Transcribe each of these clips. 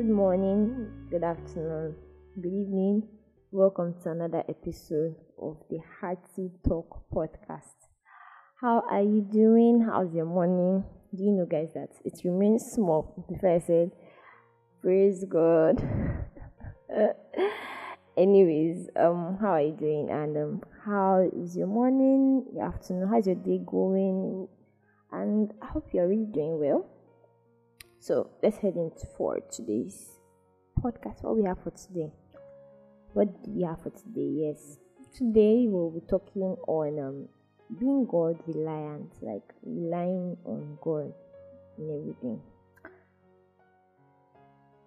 Good morning, good afternoon, good evening. Welcome to another episode of the Hearty Talk podcast. How are you doing? How's your morning? Do you know, guys, that it remains small before I said, Praise God. Anyways, um, how are you doing? And um, how is your morning, your afternoon? How's your day going? And I hope you're really doing well. So let's head into for today's podcast. What we have for today? What do we have for today? Yes, today we'll be talking on um, being God reliant, like relying on God in everything.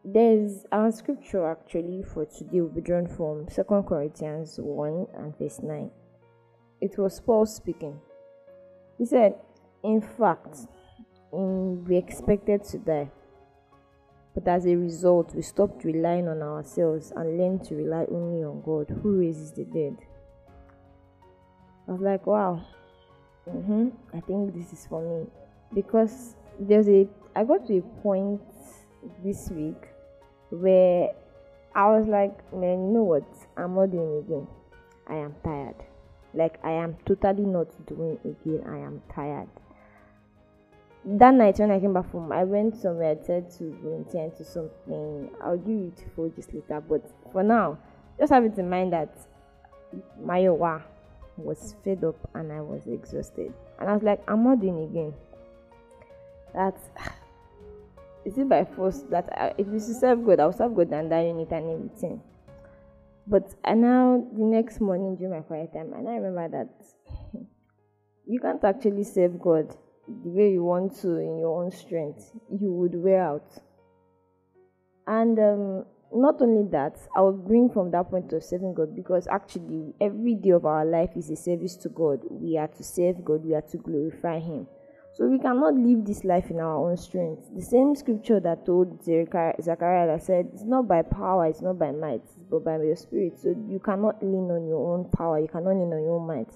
There's our scripture actually for today will be drawn from Second Corinthians 1 and verse 9. It was Paul speaking. He said, In fact, in, we expected to die. But as a result, we stopped relying on ourselves and learned to rely only on God who raises the dead. I was like, wow, mm-hmm, I think this is for me. Because there's a, I got to a point this week where I was like, man, you know what? I'm not doing again. I am tired. Like, I am totally not doing again. I am tired that night when I came back from, I went somewhere. I said to volunteer to something. I'll give you for just later. But for now, just have it in mind that my Mayowa was fed up and I was exhausted. And I was like, I'm not doing again. That is it by force that I, if you serve God, I'll serve God and that unit and everything. But and now the next morning during my quiet time, and I remember that you can't actually serve God the way you want to in your own strength, you would wear out. And um, not only that, I would bring from that point of serving God because actually every day of our life is a service to God. We are to serve God, we are to glorify Him. So we cannot live this life in our own strength. The same scripture that told Zechariah that said, It's not by power, it's not by might, but by your spirit. So you cannot lean on your own power, you cannot lean on your own might.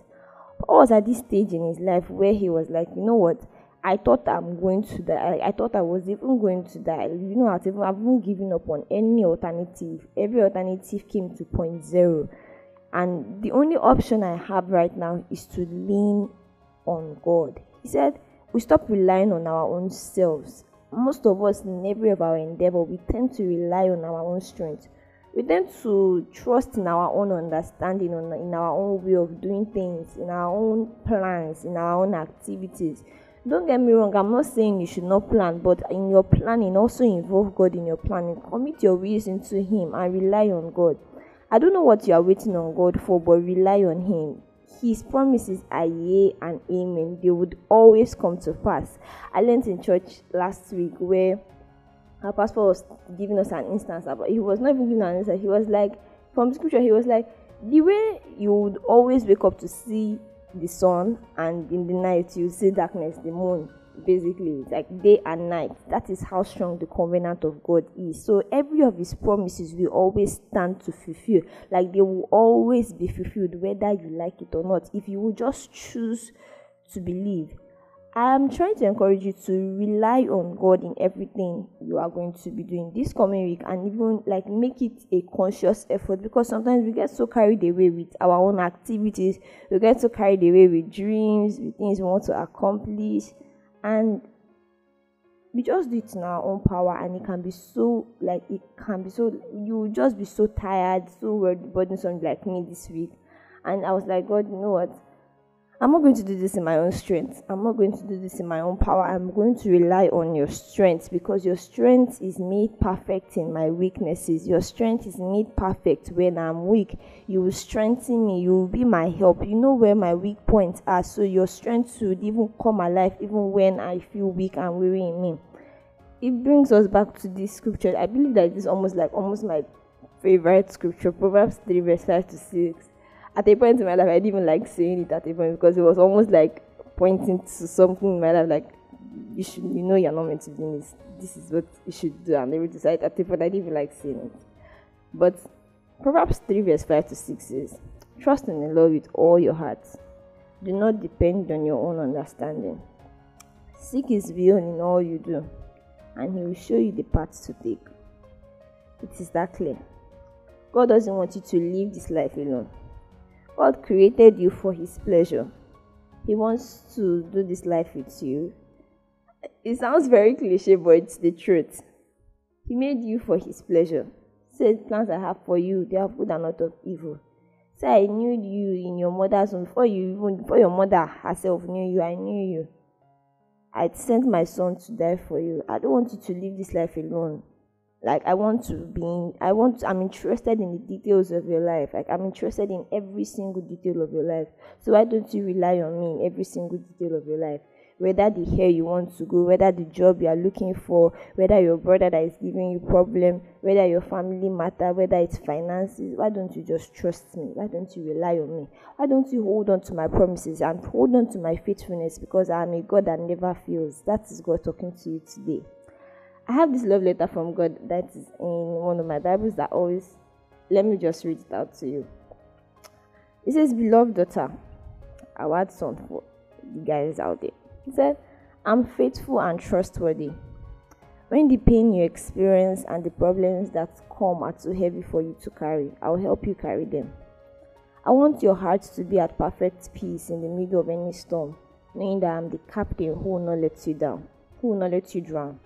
Paul was at this stage in his life where he was like, you know what? I thought I'm going to die. I, I thought I was even going to die. You know, I've even, I've even given up on any alternative. Every alternative came to point zero. And the only option I have right now is to lean on God. He said, we stop relying on our own selves. Most of us, in every of our endeavor, we tend to rely on our own strength we tend to trust in our own understanding, in our own way of doing things, in our own plans, in our own activities. Don't get me wrong, I'm not saying you should not plan, but in your planning, also involve God in your planning. Commit your ways into Him and rely on God. I don't know what you are waiting on God for, but rely on Him. His promises are yea and amen. They would always come to pass. I learned in church last week where our pastor was giving us an instance about he was not even giving an answer. He was like from scripture he was like the way you would always wake up to see the sun and in the night you see darkness the moon basically like day and night that is how strong the covenant of god is. So every of his promises will always stand to fulfill. Like they will always be fulfilled whether you like it or not. If you will just choose to believe I am trying to encourage you to rely on God in everything you are going to be doing this coming week and even like make it a conscious effort because sometimes we get so carried away with our own activities, we get so carried away with dreams, with things we want to accomplish, and we just do it in our own power and it can be so like it can be so you just be so tired, so worried, burdensome like me this week. And I was like, God, you know what? I'm not going to do this in my own strength. I'm not going to do this in my own power. I'm going to rely on your strength because your strength is made perfect in my weaknesses. Your strength is made perfect when I'm weak. You will strengthen me. You will be my help. You know where my weak points are. So your strength should even come alive even when I feel weak and weary in me. It brings us back to this scripture. I believe that it is almost like almost my favorite scripture, Proverbs 3, verse 5 to 6 at a point in my life, I didn't even like saying it at a point because it was almost like pointing to something in my life, like you should, you know, you're not meant to do this. This is what you should do, and they everything. So at a point, I didn't even like saying it. But Proverbs 3, verse 5 to 6 says, Trust in the Lord with all your heart. Do not depend on your own understanding. Seek His will in all you do, and He will show you the paths to take. It is that clear. God doesn't want you to live this life alone. God created you for His pleasure. He wants to do this life with you. It sounds very cliche, but it's the truth. He made you for His pleasure. Said plans I have for you, they are good and not of evil. Say I knew you in your mother's womb before you even before your mother herself knew you. I knew you. I sent my son to die for you. I don't want you to live this life alone. Like I want to be I want I'm interested in the details of your life. Like I'm interested in every single detail of your life. So why don't you rely on me in every single detail of your life? whether the hair you want to go, whether the job you are looking for, whether your brother that is giving you problem, whether your family matter, whether it's finances. Why don't you just trust me? Why don't you rely on me? Why don't you hold on to my promises and hold on to my faithfulness because I am a God that never fails. That is God talking to you today. I have this love letter from God that is in one of my Bibles that always let me just read it out to you. It says, Beloved daughter, want son for the guys out there. He said, I'm faithful and trustworthy. When the pain you experience and the problems that come are too heavy for you to carry, I'll help you carry them. I want your heart to be at perfect peace in the middle of any storm, knowing that I'm the captain who will not let you down, who will not let you drown.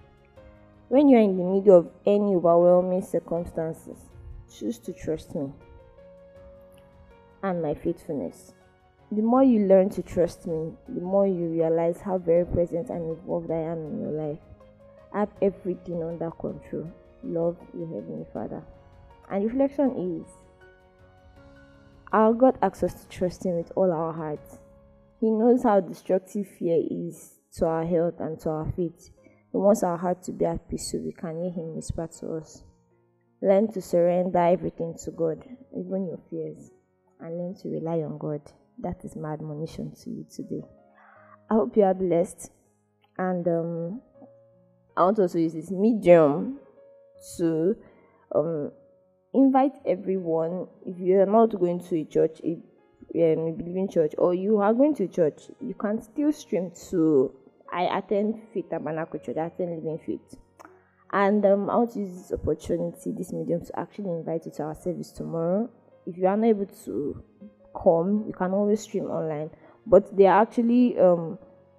When you're in the middle of any overwhelming circumstances, choose to trust me and my faithfulness. The more you learn to trust me, the more you realize how very present and involved I am in your life. I have everything under control. Love your Heavenly Father. And reflection is our God asks us to trust Him with all our hearts. He knows how destructive fear is to our health and to our faith. He wants our heart to be at peace so we can hear Him whisper to us. Learn to surrender everything to God, even your fears, and learn to rely on God. That is my admonition to you today. I hope you are blessed. And um, I want to also use this medium to um, invite everyone. If you are not going to a church, um, a believing church, or you are going to church, you can still stream to. I attend Faith Tabernacle Church, I attend Living Faith. And um, I want to use this opportunity, this medium, to actually invite you to our service tomorrow. If you are not able to come you can always stream online. But there are actually um,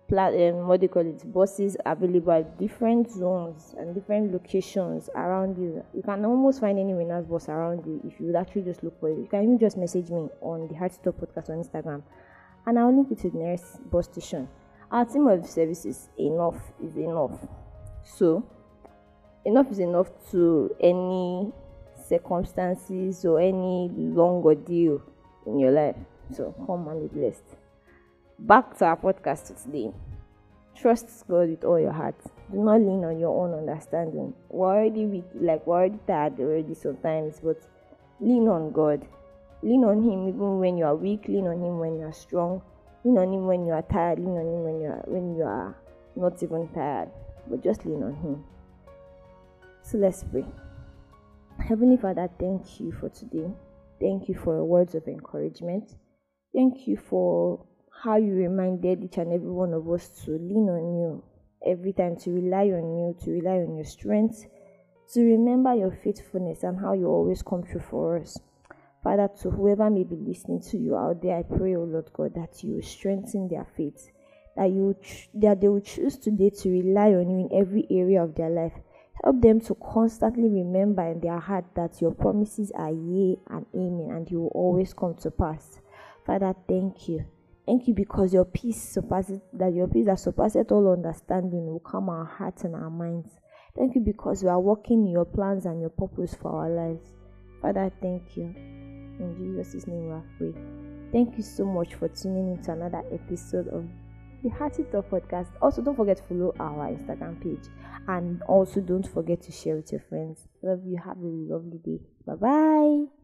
plat- um what you call it buses available at different zones and different locations around you. You can almost find any winners bus around you if you would actually just look for it. You can even just message me on the heart stop podcast on instagram. And i'll link you to the nearest bus station our team of services enough is enough so enough is enough to any circumstances or any long ordeal in your life. So come and be blessed. Back to our podcast today. Trust God with all your heart. Do not lean on your own understanding. We're already weak, like we're already tired already sometimes, but lean on God. Lean on Him even when you are weak. Lean on Him when you are strong. Lean on Him when you are tired. Lean on Him when you are when you are not even tired. But just lean on Him. So let's pray. Heavenly Father, thank you for today. Thank you for your words of encouragement. Thank you for how you reminded each and every one of us to lean on you every time, to rely on you, to rely on your strength, to remember your faithfulness and how you always come through for us. Father, to whoever may be listening to you out there, I pray, O Lord God, that you strengthen their faith, that you that they will choose today to rely on you in every area of their life Help them to constantly remember in their heart that your promises are yea and amen and you will always come to pass. Father, thank you. Thank you because your peace surpasses that your peace that surpasses all understanding will calm our hearts and our minds. Thank you because we are working in your plans and your purpose for our lives. Father, thank you. In Jesus' name we are free. Thank you so much for tuning in to another episode of the Hearty Talk podcast. Also, don't forget to follow our Instagram page and also don't forget to share with your friends. Love you. Have a lovely day. Bye bye.